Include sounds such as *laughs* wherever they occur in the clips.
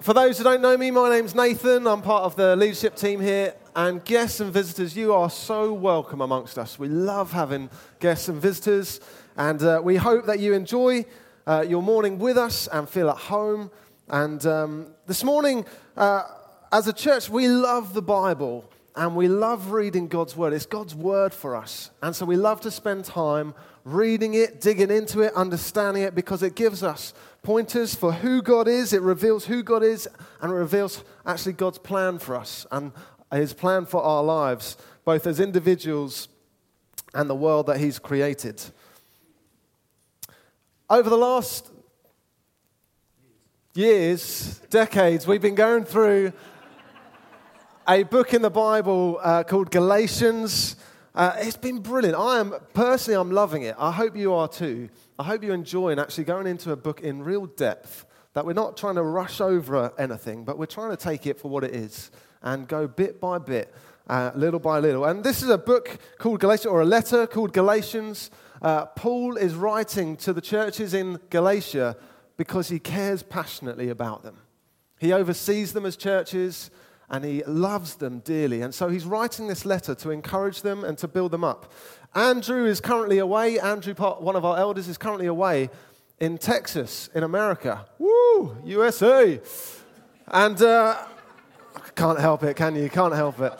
For those who don't know me, my name's Nathan. I'm part of the leadership team here. And guests and visitors, you are so welcome amongst us. We love having guests and visitors. And uh, we hope that you enjoy uh, your morning with us and feel at home. And um, this morning, uh, as a church, we love the Bible and we love reading God's word. It's God's word for us. And so we love to spend time reading it, digging into it, understanding it, because it gives us pointers for who God is. It reveals who God is and it reveals actually God's plan for us and his plan for our lives, both as individuals and the world that he's created. Over the last years, decades, we've been going through a book in the Bible uh, called Galatians. Uh, it's been brilliant. I am personally, I'm loving it. I hope you are too. I hope you're enjoying actually going into a book in real depth. That we're not trying to rush over anything, but we're trying to take it for what it is and go bit by bit, uh, little by little. And this is a book called Galatians, or a letter called Galatians. Uh, Paul is writing to the churches in Galatia because he cares passionately about them. He oversees them as churches and he loves them dearly. And so he's writing this letter to encourage them and to build them up. Andrew is currently away. Andrew, one of our elders, is currently away in Texas, in America. Woo, USA. And uh, can't help it, can you? Can't help it.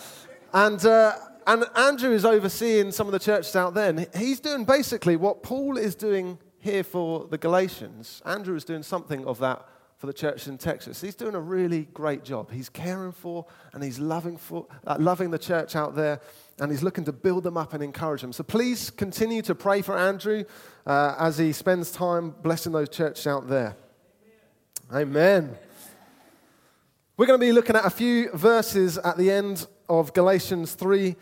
And, uh, and Andrew is overseeing some of the churches out there. He's doing basically what Paul is doing here for the Galatians. Andrew is doing something of that for the church in Texas. He's doing a really great job. He's caring for and he's loving, for, uh, loving the church out there and he's looking to build them up and encourage them. So please continue to pray for Andrew uh, as he spends time blessing those churches out there. Amen. Amen. We're going to be looking at a few verses at the end of Galatians 3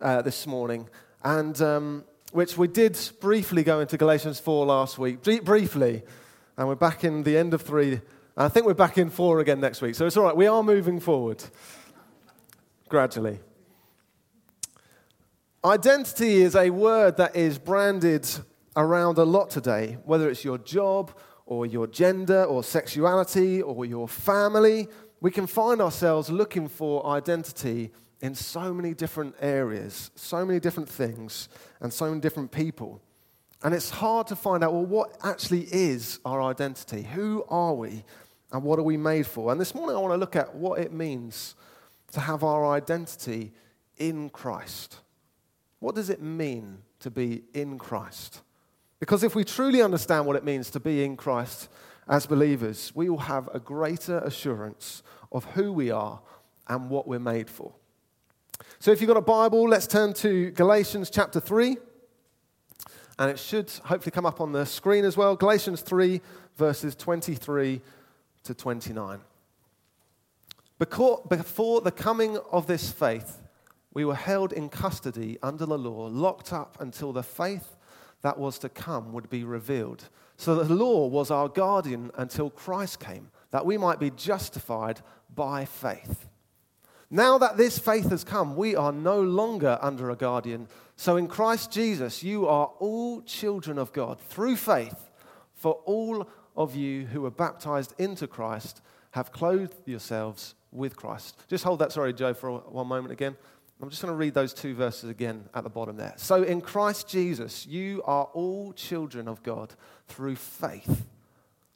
uh, this morning, and um, which we did briefly go into Galatians 4 last week, briefly, and we're back in the end of 3 I think we're back in four again next week. So it's all right. We are moving forward gradually. Identity is a word that is branded around a lot today, whether it's your job or your gender or sexuality or your family. We can find ourselves looking for identity in so many different areas, so many different things, and so many different people. And it's hard to find out, well, what actually is our identity? Who are we? And what are we made for? And this morning I want to look at what it means to have our identity in Christ. What does it mean to be in Christ? Because if we truly understand what it means to be in Christ as believers, we will have a greater assurance of who we are and what we're made for. So if you've got a Bible, let's turn to Galatians chapter 3. And it should hopefully come up on the screen as well. Galatians 3, verses 23 to 29. Before the coming of this faith, we were held in custody under the law, locked up until the faith that was to come would be revealed. So the law was our guardian until Christ came, that we might be justified by faith. Now that this faith has come, we are no longer under a guardian. So in Christ Jesus, you are all children of God through faith, for all of you who were baptized into Christ have clothed yourselves with Christ. Just hold that, sorry, Joe, for one moment again. I'm just going to read those two verses again at the bottom there. So, in Christ Jesus, you are all children of God through faith.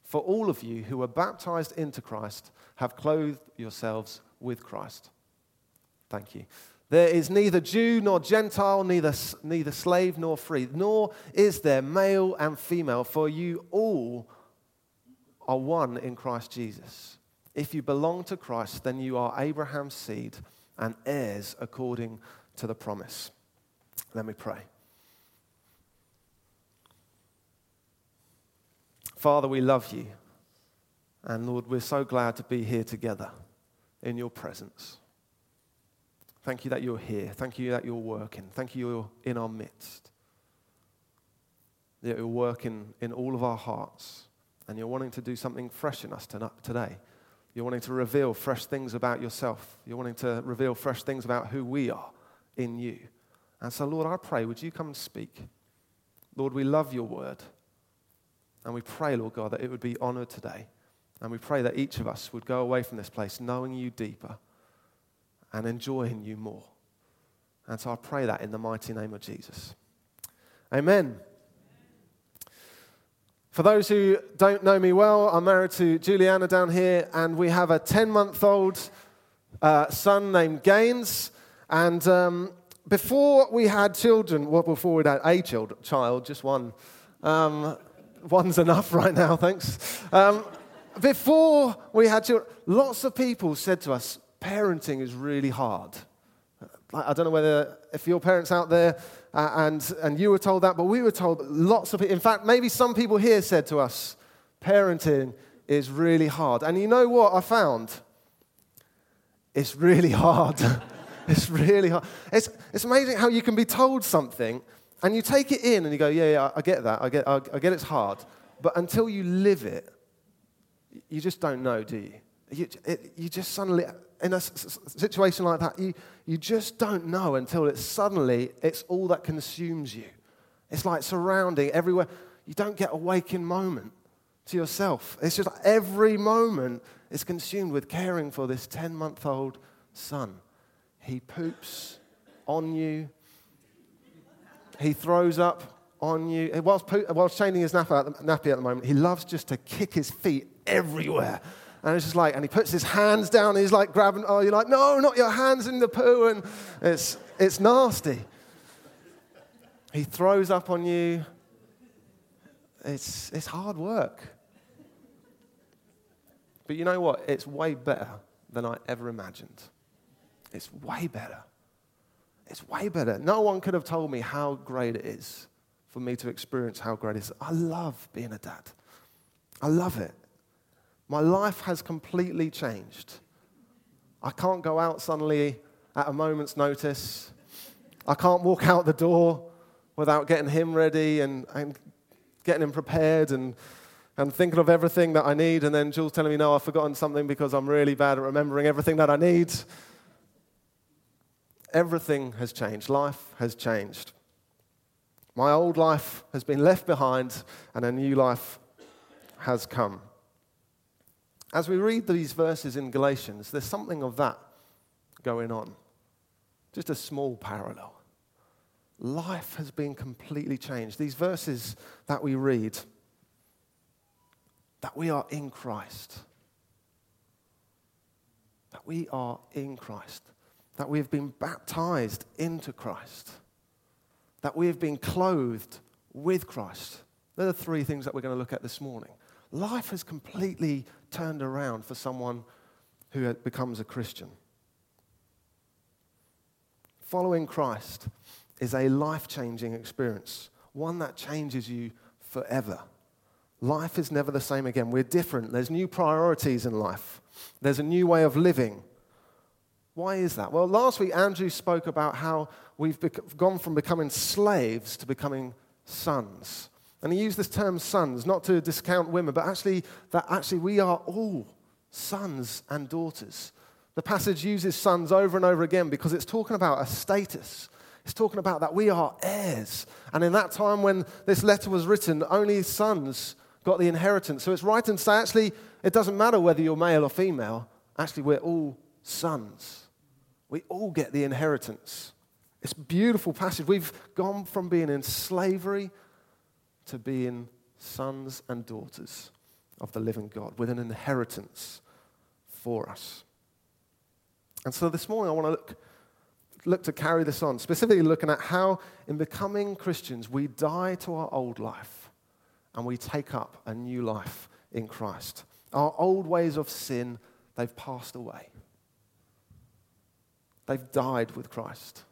For all of you who were baptized into Christ have clothed yourselves with Christ. Thank you. There is neither Jew nor Gentile, neither, neither slave nor free, nor is there male and female, for you all are one in Christ Jesus. If you belong to Christ, then you are Abraham's seed and heirs according to the promise. Let me pray. Father, we love you. And Lord, we're so glad to be here together in your presence. Thank you that you're here. Thank you that you're working. Thank you you're in our midst. That you're working in all of our hearts and you're wanting to do something fresh in us today. You're wanting to reveal fresh things about yourself. You're wanting to reveal fresh things about who we are in you. And so, Lord, I pray, would you come and speak? Lord, we love your word. And we pray, Lord God, that it would be honored today. And we pray that each of us would go away from this place knowing you deeper and enjoying you more. And so I pray that in the mighty name of Jesus. Amen. For those who don't know me well, I'm married to Juliana down here, and we have a 10 month old uh, son named Gaines. And um, before we had children, well, before we had a child, child just one, um, one's enough right now, thanks. Um, before we had children, lots of people said to us, parenting is really hard. I don't know whether if your parents out there uh, and, and you were told that, but we were told lots of people, in fact, maybe some people here said to us, parenting is really hard. And you know what I found? It's really *laughs* hard. it's really hard. It's, it's amazing how you can be told something and you take it in and you go, yeah, yeah, I get that. I get, I, I get it's hard. But until you live it, you just don't know, do you? You, it, you just suddenly, in a situation like that, you, you just don't know until it's suddenly, it's all that consumes you. It's like surrounding everywhere. You don't get a waking moment to yourself. It's just every moment is consumed with caring for this 10 month old son. He poops on you, he throws up on you. Whilst, whilst changing his nappy at the moment, he loves just to kick his feet everywhere. And it's just like, and he puts his hands down, he's like grabbing, oh, you're like, no, not your hands in the poo. And it's, it's nasty. He throws up on you. It's, it's hard work. But you know what? It's way better than I ever imagined. It's way better. It's way better. No one could have told me how great it is for me to experience how great it is. I love being a dad. I love it. My life has completely changed. I can't go out suddenly at a moment's notice. I can't walk out the door without getting him ready and, and getting him prepared and, and thinking of everything that I need. And then Jules telling me, no, I've forgotten something because I'm really bad at remembering everything that I need. Everything has changed. Life has changed. My old life has been left behind, and a new life has come. As we read these verses in Galatians, there's something of that going on. Just a small parallel. Life has been completely changed. These verses that we read, that we are in Christ. That we are in Christ. That we have been baptized into Christ. That we have been clothed with Christ. They're the three things that we're going to look at this morning. Life has completely turned around for someone who becomes a Christian. Following Christ is a life changing experience, one that changes you forever. Life is never the same again. We're different. There's new priorities in life, there's a new way of living. Why is that? Well, last week Andrew spoke about how we've gone from becoming slaves to becoming sons. And he used this term sons, not to discount women, but actually that actually we are all sons and daughters. The passage uses sons over and over again because it's talking about a status. It's talking about that we are heirs. And in that time when this letter was written, only sons got the inheritance. So it's right and say, actually, it doesn't matter whether you're male or female. Actually, we're all sons. We all get the inheritance. It's a beautiful passage. We've gone from being in slavery to being sons and daughters of the living God with an inheritance for us. And so this morning I want to look, look to carry this on, specifically looking at how in becoming Christians we die to our old life and we take up a new life in Christ. Our old ways of sin, they've passed away. They've died with Christ.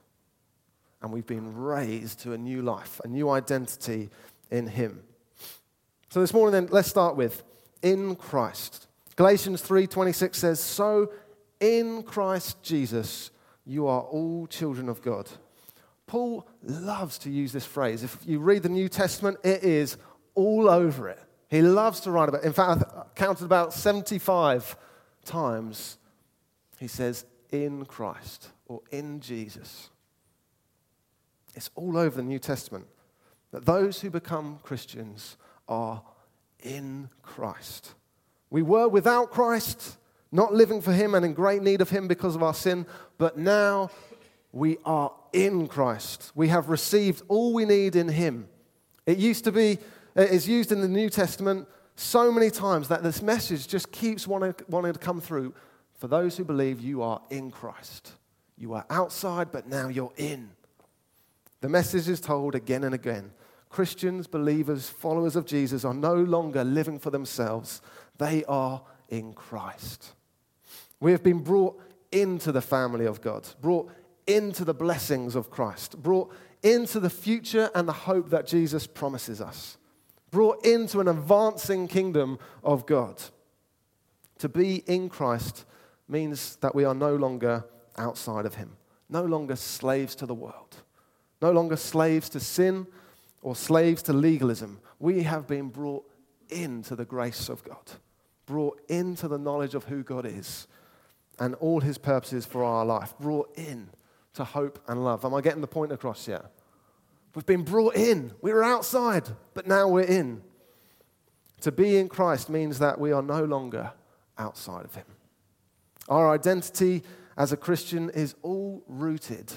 And we've been raised to a new life, a new identity in him. So this morning then let's start with in Christ. Galatians 3:26 says, "So in Christ Jesus you are all children of God." Paul loves to use this phrase. If you read the New Testament, it is all over it. He loves to write about it. In fact, I counted about 75 times he says in Christ or in Jesus. It's all over the New Testament that those who become Christians are in Christ. We were without Christ, not living for Him and in great need of Him because of our sin, but now we are in Christ. We have received all we need in Him. It used to be, it's used in the New Testament so many times that this message just keeps wanting, wanting to come through. For those who believe you are in Christ, you are outside, but now you're in. The message is told again and again. Christians, believers, followers of Jesus are no longer living for themselves, they are in Christ. We have been brought into the family of God, brought into the blessings of Christ, brought into the future and the hope that Jesus promises us, brought into an advancing kingdom of God. To be in Christ means that we are no longer outside of Him, no longer slaves to the world, no longer slaves to sin or slaves to legalism. We have been brought into the grace of God, brought into the knowledge of who God is and all His purposes for our life, brought in to hope and love. Am I getting the point across yet? We've been brought in. We were outside, but now we're in. To be in Christ means that we are no longer outside of Him. Our identity as a Christian is all rooted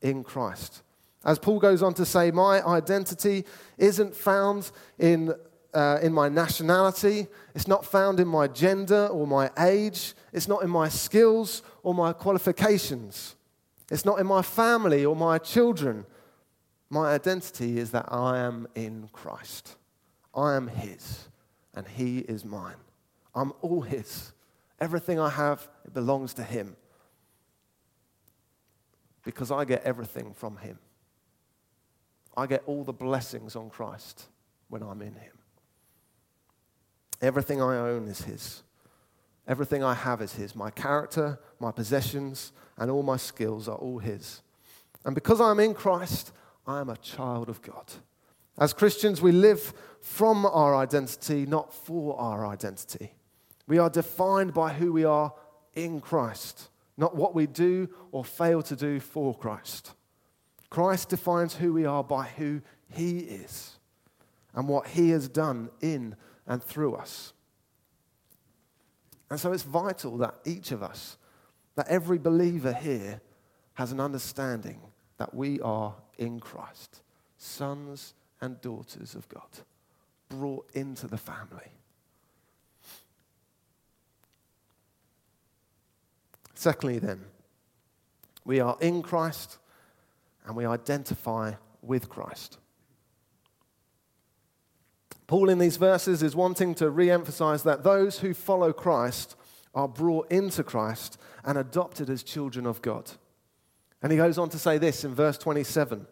in Christ. As Paul goes on to say, my identity isn't found in, uh, in my nationality, it's not found in my gender or my age, it's not in my skills or my qualifications, it's not in my family or my children. My identity is that I am in Christ. I am His, and He is mine. I'm all His. Everything I have, it belongs to Him. Because I get everything from Him. I get all the blessings on Christ when I'm in Him. Everything I own is His. Everything I have is His. My character, my possessions, and all my skills are all His. And because I'm in Christ, I am a child of God. As Christians, we live from our identity, not for our identity. We are defined by who we are in Christ, not what we do or fail to do for Christ. Christ defines who we are by who He is and what He has done in and through us. And so it's vital that each of us, that every believer here, has an understanding that we are in Christ, sons and daughters of God, brought into the family. Secondly, then, we are in Christ and we identify with Christ. Paul, in these verses, is wanting to re emphasize that those who follow Christ are brought into Christ and adopted as children of God. And he goes on to say this in verse 27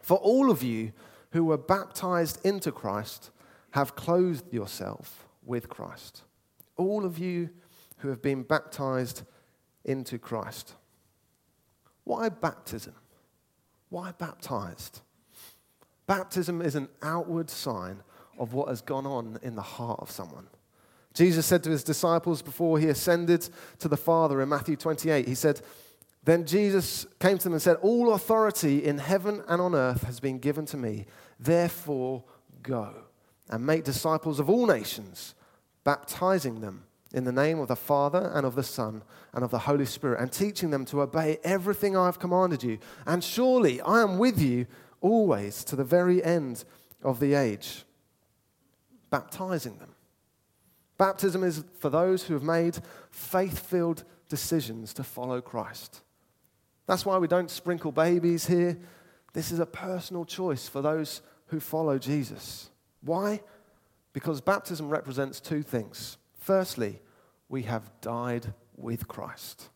For all of you who were baptized into Christ have clothed yourself with Christ. All of you who have been baptized into Christ. Why baptism? Why baptized? Baptism is an outward sign of what has gone on in the heart of someone. Jesus said to his disciples before he ascended to the Father in Matthew 28, he said, Then Jesus came to them and said, All authority in heaven and on earth has been given to me. Therefore, go and make disciples of all nations, baptizing them in the name of the Father and of the Son and of the Holy Spirit, and teaching them to obey everything I have commanded you. And surely I am with you always to the very end of the age, baptizing them. Baptism is for those who have made faith filled decisions to follow Christ. That's why we don't sprinkle babies here. This is a personal choice for those who follow Jesus. Why? Because baptism represents two things Firstly, we have died with Christ.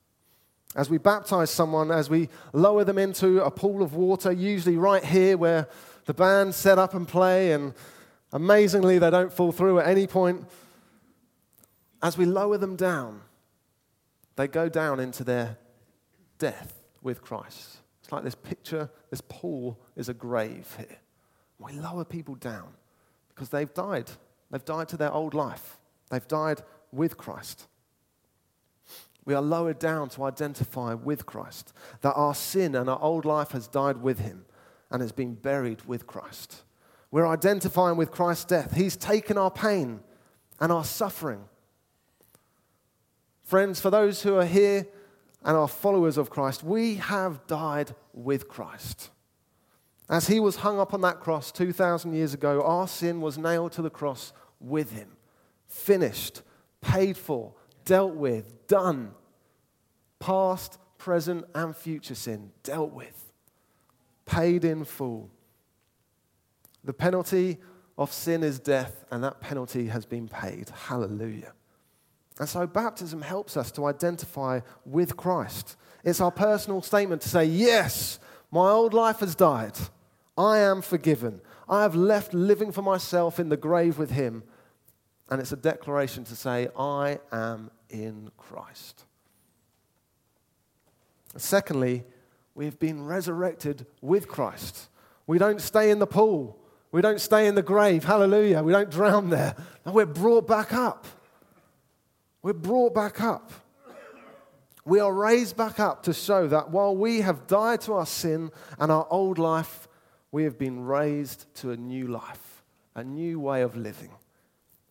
As we baptize someone, as we lower them into a pool of water, usually right here where the band set up and play, and amazingly they don't fall through at any point, as we lower them down, they go down into their death with Christ. It's like this picture, this pool is a grave here. We lower people down because they've died. They've died to their old life. They've died with Christ. We are lowered down to identify with Christ, that our sin and our old life has died with him and has been buried with Christ. We're identifying with Christ's death. He's taken our pain and our suffering Friends, for those who are here and are followers of Christ, we have died with Christ. As he was hung up on that cross 2,000 years ago, our sin was nailed to the cross with him. Finished, paid for, dealt with, done. Past, present, and future sin dealt with. Paid in full. The penalty of sin is death, and that penalty has been paid. Hallelujah. And so baptism helps us to identify with Christ. It's our personal statement to say, Yes, my old life has died. I am forgiven. I have left living for myself in the grave with Him. And it's a declaration to say, I am in Christ. Secondly, we have been resurrected with Christ. We don't stay in the pool. We don't stay in the grave. Hallelujah. We don't drown there. No, we're brought back up. We're brought back up. We are raised back up to show that while we have died to our sin and our old life, we have been raised to a new life, a new way of living,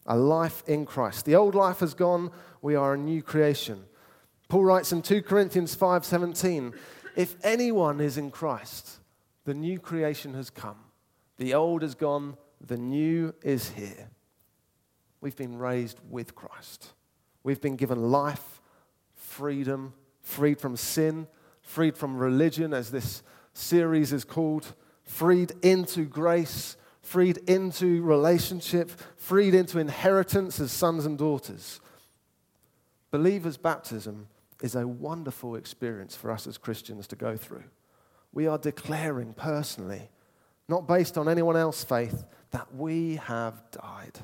a life in Christ. The old life has gone, we are a new creation. Paul writes in 2 Corinthians 5:17, if anyone is in Christ, the new creation has come. The old is gone, the new is here. We've been raised with Christ. We've been given life, freedom, freed from sin, freed from religion, as this series is called, freed into grace, freed into relationship, freed into inheritance as sons and daughters. Believers' baptism is a wonderful experience for us as Christians to go through. We are declaring personally not based on anyone else's faith, that we have died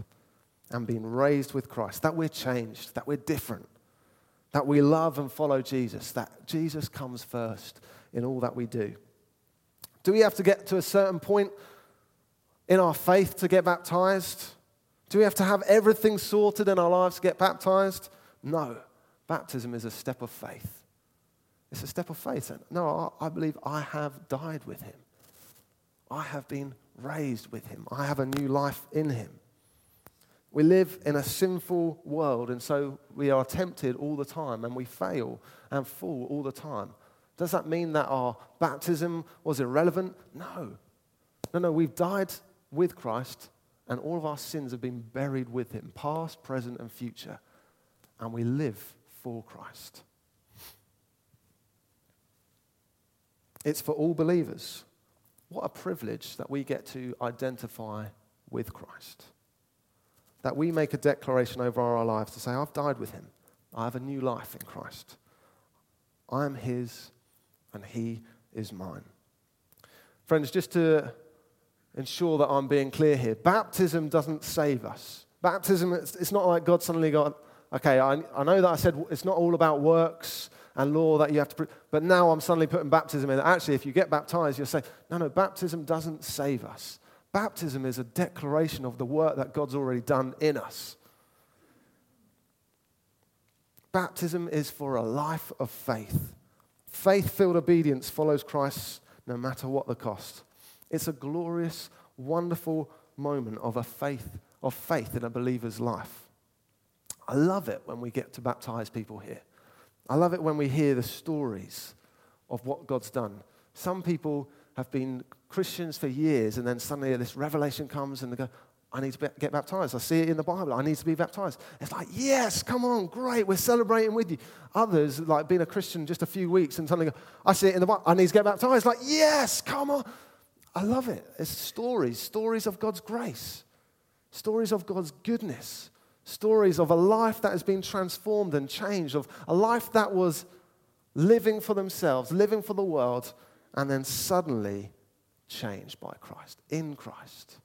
and been raised with Christ, that we're changed, that we're different, that we love and follow Jesus, that Jesus comes first in all that we do. Do we have to get to a certain point in our faith to get baptized? Do we have to have everything sorted in our lives to get baptized? No. Baptism is a step of faith. It's a step of faith. No, I believe I have died with him. I have been raised with him. I have a new life in him. We live in a sinful world, and so we are tempted all the time, and we fail and fall all the time. Does that mean that our baptism was irrelevant? No. No, no, we've died with Christ, and all of our sins have been buried with him, past, present, and future. And we live for Christ. It's for all believers. What a privilege that we get to identify with Christ. That we make a declaration over our lives to say, I've died with him. I have a new life in Christ. I am his and he is mine. Friends, just to ensure that I'm being clear here, baptism doesn't save us. Baptism, it's, it's not like God suddenly got, okay, I, I know that I said it's not all about works and law that you have to. But now I'm suddenly putting baptism in. Actually, if you get baptized, you'll say, no, no, baptism doesn't save us. Baptism is a declaration of the work that God's already done in us. Baptism is for a life of faith. Faith filled obedience follows Christ no matter what the cost. It's a glorious, wonderful moment of a faith of faith in a believer's life. I love it when we get to baptize people here. I love it when we hear the stories of what God's done. Some people have been Christians for years, and then suddenly this revelation comes and they go, I need to get baptized. I see it in the Bible. I need to be baptized. It's like, yes, come on, great. We're celebrating with you. Others, like being a Christian just a few weeks and suddenly go, I see it in the Bible. I need to get baptized. Like, yes, come on. I love it. It's stories, stories of God's grace, stories of God's goodness, Stories of a life that has been transformed and changed, of a life that was living for themselves, living for the world, and then suddenly changed by Christ, in Christ.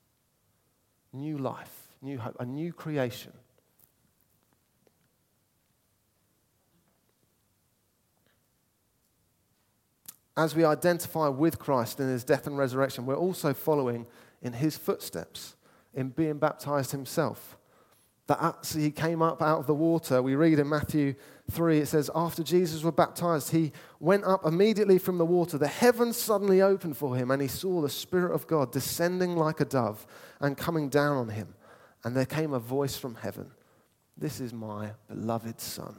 New life, new hope, a new creation. As we identify with Christ in his death and resurrection, we're also following in his footsteps in being baptized himself that as he came up out of the water. We read in Matthew 3, it says, After Jesus was baptized, he went up immediately from the water. The heavens suddenly opened for him, and he saw the Spirit of God descending like a dove and coming down on him. And there came a voice from heaven This is my beloved Son,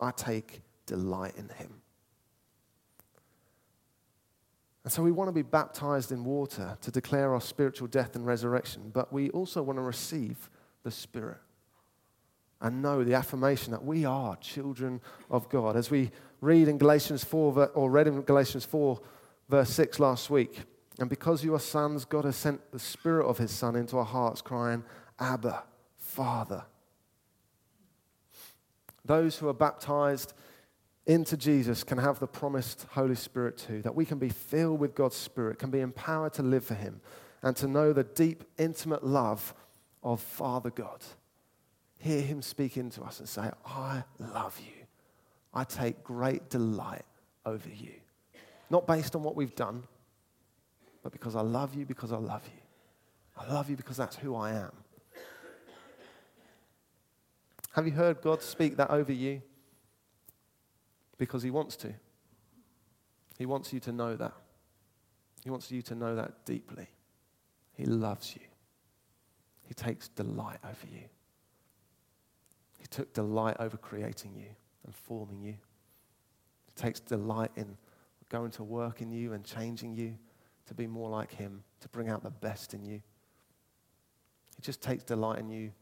I take delight in him. And so we want to be baptized in water to declare our spiritual death and resurrection, but we also want to receive the Spirit and know the affirmation that we are children of God. As we read in Galatians 4, or read in Galatians 4, verse 6 last week, and because you are sons, God has sent the Spirit of His Son into our hearts, crying, Abba, Father. Those who are baptized into Jesus can have the promised Holy Spirit too, that we can be filled with God's Spirit, can be empowered to live for Him, and to know the deep, intimate love of Father God. Hear Him speak into us and say, I love you. I take great delight over you. Not based on what we've done, but because I love you, because I love you. I love you because that's who I am. Have you heard God speak that over you? Because He wants to. He wants you to know that. He wants you to know that deeply. He loves you. He takes delight over you. He took delight over creating you and forming you. He takes delight in going to work in you and changing you to be more like Him, to bring out the best in you. He just takes delight in you,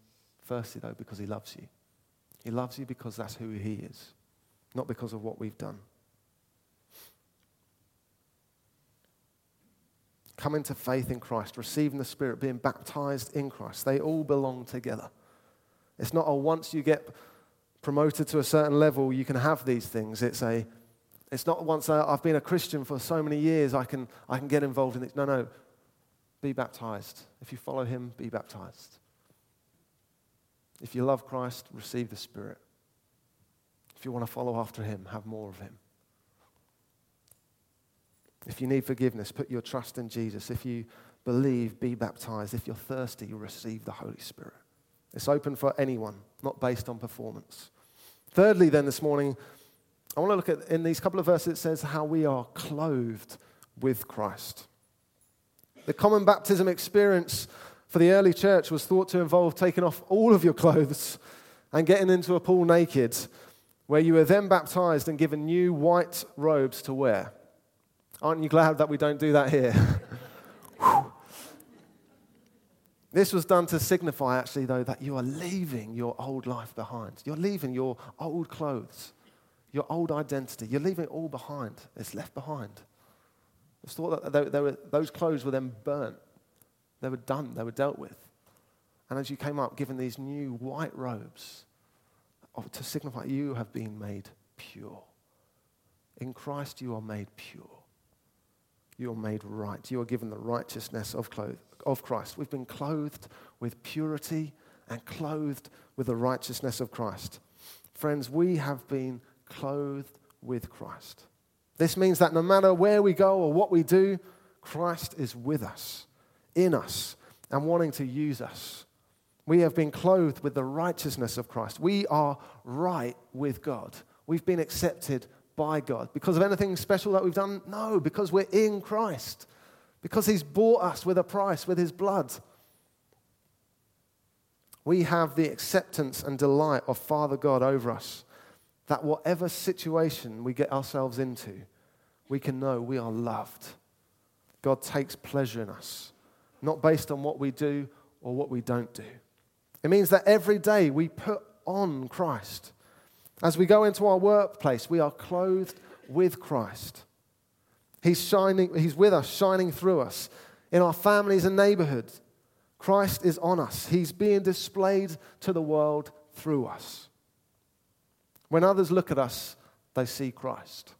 firstly, though, because He loves you. He loves you because that's who He is, not because of what we've done. Coming to faith in Christ, receiving the Spirit, being baptized in Christ, they all belong together. It's not a once you get promoted to a certain level, you can have these things. It's a it's not once I've been a Christian for so many years, I can, I can get involved in it. No, no. Be baptized. If you follow him, be baptized. If you love Christ, receive the Spirit. If you want to follow after him, have more of him. If you need forgiveness, put your trust in Jesus. If you believe, be baptized. If you're thirsty, receive the Holy Spirit. It's open for anyone, not based on performance. Thirdly, then, this morning, I want to look at in these couple of verses, it says how we are clothed with Christ. The common baptism experience for the early church was thought to involve taking off all of your clothes and getting into a pool naked, where you were then baptized and given new white robes to wear. Aren't you glad that we don't do that here? *laughs* this was done to signify, actually, though, that you are leaving your old life behind. You're leaving your old clothes, your old identity. You're leaving it all behind. It's left behind. It's thought that they, were, those clothes were then burnt they were done, they were dealt with. And as you came up, given these new white robes to signify you have been made pure. In Christ, you are made pure. You are made right. You are given the righteousness of, cloth- of Christ. We've been clothed with purity and clothed with the righteousness of Christ. Friends, we have been clothed with Christ. This means that no matter where we go or what we do, Christ is with us in us and wanting to use us. We have been clothed with the righteousness of Christ. We are right with God. We've been accepted by God. Because of anything special that we've done? No, because we're in Christ. Because He's bought us with a price, with His blood. We have the acceptance and delight of Father God over us. That whatever situation we get ourselves into, we can know we are loved. God takes pleasure in us not based on what we do or what we don't do. It means that every day we put on Christ. As we go into our workplace, we are clothed with Christ. He's shining, he's with us, shining through us. In our families and neighborhoods, Christ is on us. He's being displayed to the world through us. When others look at us, they see Christ.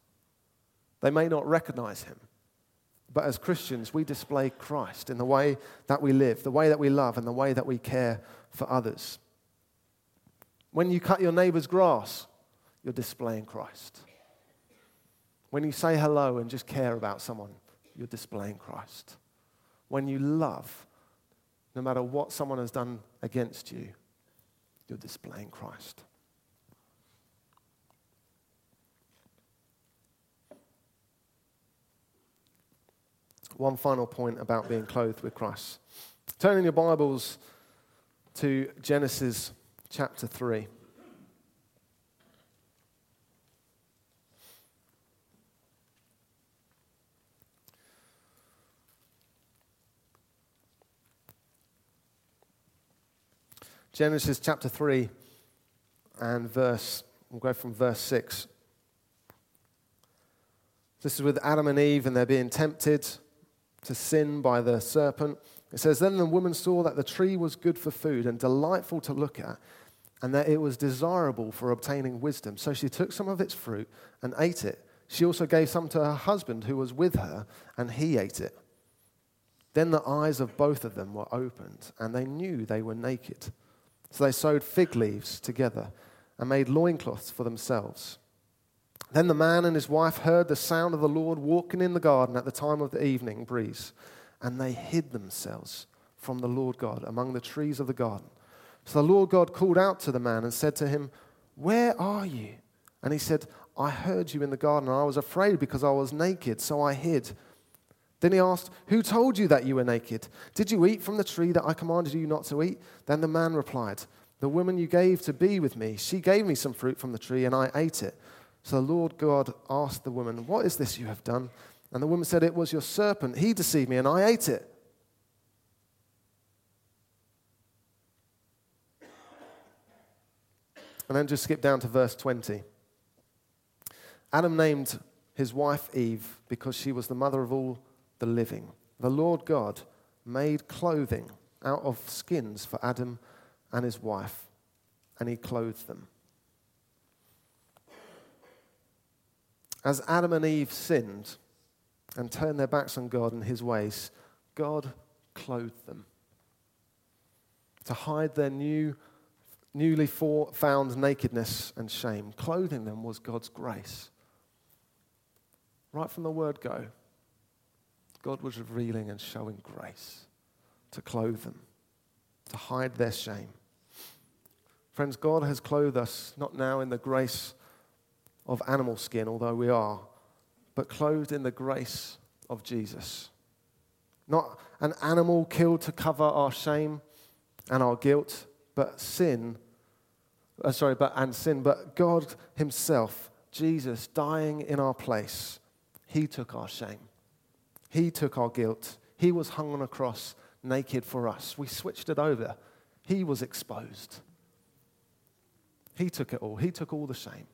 They may not recognize him, but as Christians, we display Christ in the way that we live, the way that we love, and the way that we care for others. When you cut your neighbor's grass, you're displaying Christ. When you say hello and just care about someone, you're displaying Christ. When you love, no matter what someone has done against you, you're displaying Christ. one final point about being clothed with Christ. Turn in your Bibles to Genesis chapter 3. Genesis chapter 3 and verse, we'll go from verse 6. This is with Adam and Eve, and they're being tempted to sin by the serpent. It says, Then the woman saw that the tree was good for food and delightful to look at, and that it was desirable for obtaining wisdom. So she took some of its fruit and ate it. She also gave some to her husband who was with her, and he ate it. Then the eyes of both of them were opened, and they knew they were naked. So they sewed fig leaves together and made loincloths for themselves. Then the man and his wife heard the sound of the Lord walking in the garden at the time of the evening breeze, and they hid themselves from the Lord God among the trees of the garden. So the Lord God called out to the man and said to him, Where are you? And he said, I heard you in the garden, and I was afraid because I was naked, so I hid. Then he asked, Who told you that you were naked? Did you eat from the tree that I commanded you not to eat? Then the man replied, The woman you gave to be with me, she gave me some fruit from the tree, and I ate it. So the Lord God asked the woman, What is this you have done? And the woman said, It was your serpent. He deceived me, and I ate it. And then just skip down to verse 20. Adam named his wife Eve because she was the mother of all the living. The Lord God made clothing out of skins for Adam and his wife, and he clothed them. As Adam and Eve sinned and turned their backs on God and his ways, God clothed them to hide their new, newly found nakedness and shame. Clothing them was God's grace. Right from the word go, God was revealing and showing grace to clothe them, to hide their shame. Friends, God has clothed us not now in the grace of animal skin, although we are, but clothed in the grace of Jesus. Not an animal killed to cover our shame and our guilt, but sin, uh, sorry, but and sin, but God Himself, Jesus, dying in our place. He took our shame. He took our guilt. He was hung on a cross naked for us. We switched it over. He was exposed. He took it all. He took all the shame.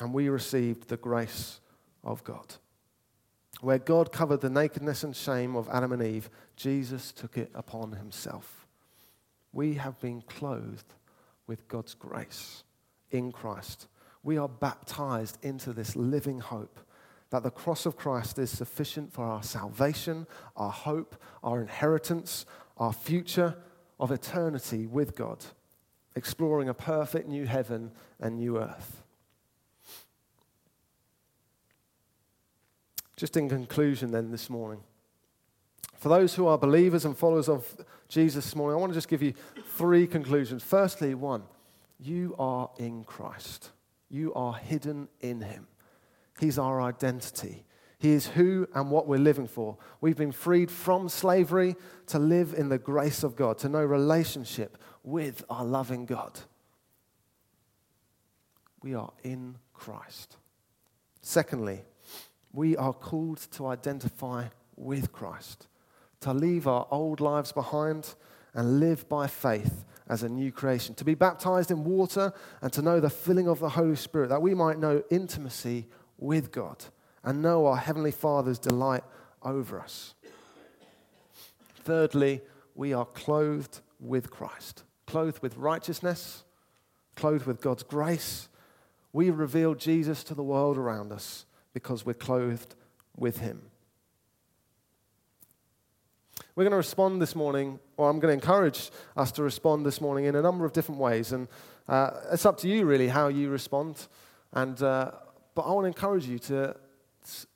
And we received the grace of God. Where God covered the nakedness and shame of Adam and Eve, Jesus took it upon himself. We have been clothed with God's grace in Christ. We are baptized into this living hope that the cross of Christ is sufficient for our salvation, our hope, our inheritance, our future of eternity with God, exploring a perfect new heaven and new earth. Just in conclusion, then, this morning, for those who are believers and followers of Jesus this morning, I want to just give you three conclusions. Firstly, one, you are in Christ, you are hidden in Him. He's our identity. He is who and what we're living for. We've been freed from slavery to live in the grace of God, to know relationship with our loving God. We are in Christ. Secondly, we are called to identify with Christ, to leave our old lives behind and live by faith as a new creation, to be baptized in water and to know the filling of the Holy Spirit, that we might know intimacy with God and know our Heavenly Father's delight over us. Thirdly, we are clothed with Christ, clothed with righteousness, clothed with God's grace. We reveal Jesus to the world around us because we're clothed with Him. We're going to respond this morning, or I'm going to encourage us to respond this morning in a number of different ways. And uh, it's up to you, really, how you respond. And uh, but I want to encourage you to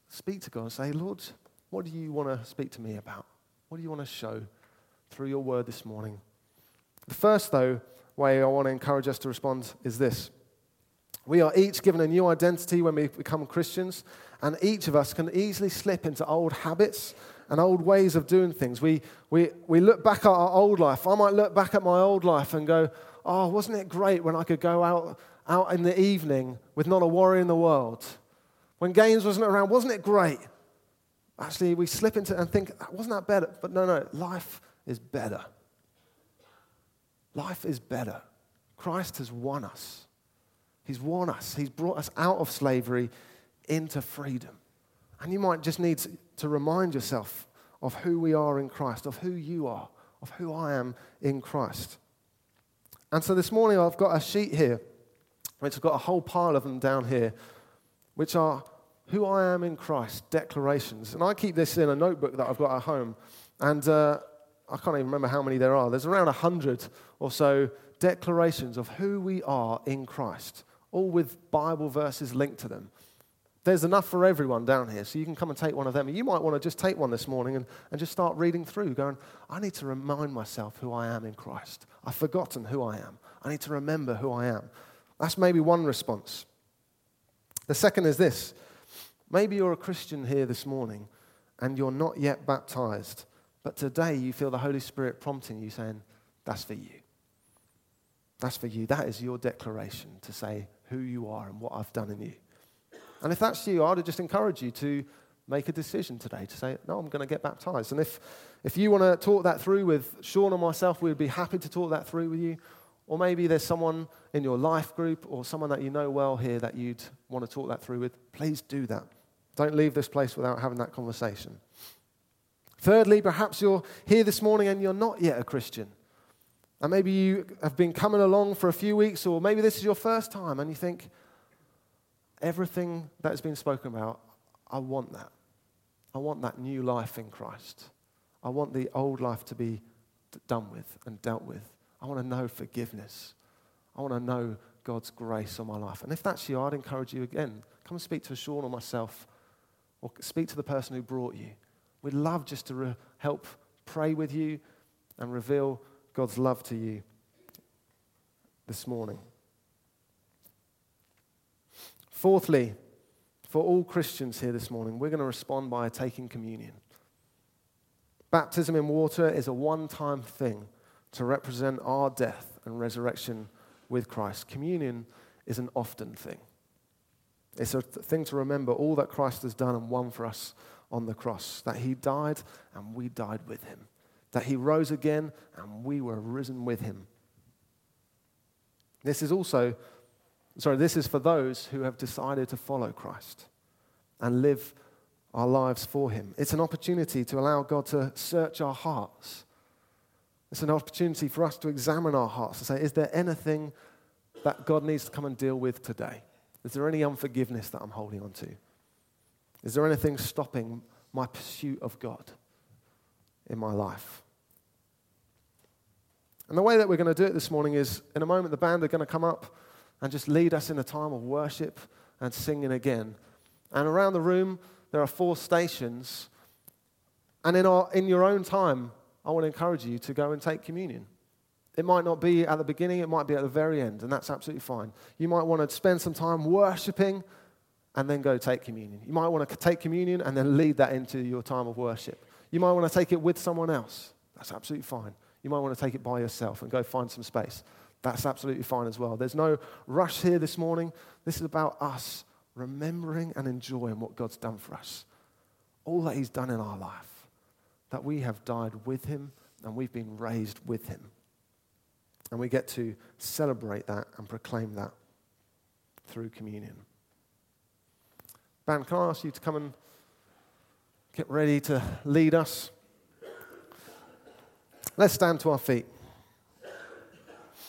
speak to God and say, Lord, what do you want to speak to me about? What do you want to show through your word this morning? The first, though, way I want to encourage us to respond is this. We are each given a new identity when we become Christians, and each of us can easily slip into old habits and old ways of doing things. We, we, we look back at our old life. I might look back at my old life and go, oh, wasn't it great when I could go out out in the evening with not a worry in the world. When Gaines wasn't around, wasn't it great? Actually, we slip into and think, wasn't that better? But no, no, life is better. Life is better. Christ has won us. He's won us. He's brought us out of slavery into freedom. And you might just need to remind yourself of who we are in Christ, of who you are, of who I am in Christ. And so this morning I've got a sheet here, which I've got a whole pile of them down here, which are who I am in Christ declarations. And I keep this in a notebook that I've got at home. And uh, I can't even remember how many there are. There's around 100 or so declarations of who we are in Christ, all with Bible verses linked to them. There's enough for everyone down here, so you can come and take one of them. You might want to just take one this morning and, and just start reading through, going, I need to remind myself who I am in Christ. I've forgotten who I am. I need to remember who I am. That's maybe one response. The second is this maybe you're a Christian here this morning and you're not yet baptized, but today you feel the Holy Spirit prompting you, saying, That's for you. That's for you. That is your declaration to say who you are and what I've done in you. And if that's you, I'd just encourage you to make a decision today to say, no, I'm going to get baptized. And if, if you want to talk that through with Sean or myself, we'd be happy to talk that through with you. Or maybe there's someone in your life group or someone that you know well here that you'd want to talk that through with. Please do that. Don't leave this place without having that conversation. Thirdly, perhaps you're here this morning and you're not yet a Christian. And maybe you have been coming along for a few weeks, or maybe this is your first time, and you think, everything that has been spoken about, I want that. I want that new life in Christ. I want the old life to be done with and dealt with. I want to know forgiveness. I want to know God's grace on my life. And if that's you, I'd encourage you again come and speak to Sean or myself, or speak to the person who brought you. We'd love just to re- help pray with you and reveal God's love to you this morning. Fourthly, for all Christians here this morning, we're going to respond by taking communion. Baptism in water is a one time thing to represent our death and resurrection with Christ. Communion is an often thing. It's a thing to remember all that Christ has done and won for us on the cross, that he died and we died with him, that he rose again and we were risen with him. This is also Sorry, this is for those who have decided to follow Christ and live our lives for Him. It's an opportunity to allow God to search our hearts. It's an opportunity for us to examine our hearts and say, is there anything that God needs to come and deal with today? Is there any unforgiveness that I'm holding on to? Is there anything stopping my pursuit of God in my life? And the way that we're going to do it this morning is in a moment, the band are going to come up and just lead us in a time of worship and singing again. And around the room, there are four stations. And in, our, in your own time, I want to encourage you to go and take communion. It might not be at the beginning, it might be at the very end, and that's absolutely fine. You might want to spend some time worshiping and then go take communion. You might want to take communion and then lead that into your time of worship. You might want to take it with someone else. That's absolutely fine. You might want to take it by yourself and go find some space. That's absolutely fine as well. There's no rush here this morning. This is about us remembering and enjoying what God's done for us. All that He's done in our life. That we have died with Him and we've been raised with Him. And we get to celebrate that and proclaim that through communion. Ben, can I ask you to come and get ready to lead us? Let's stand to our feet.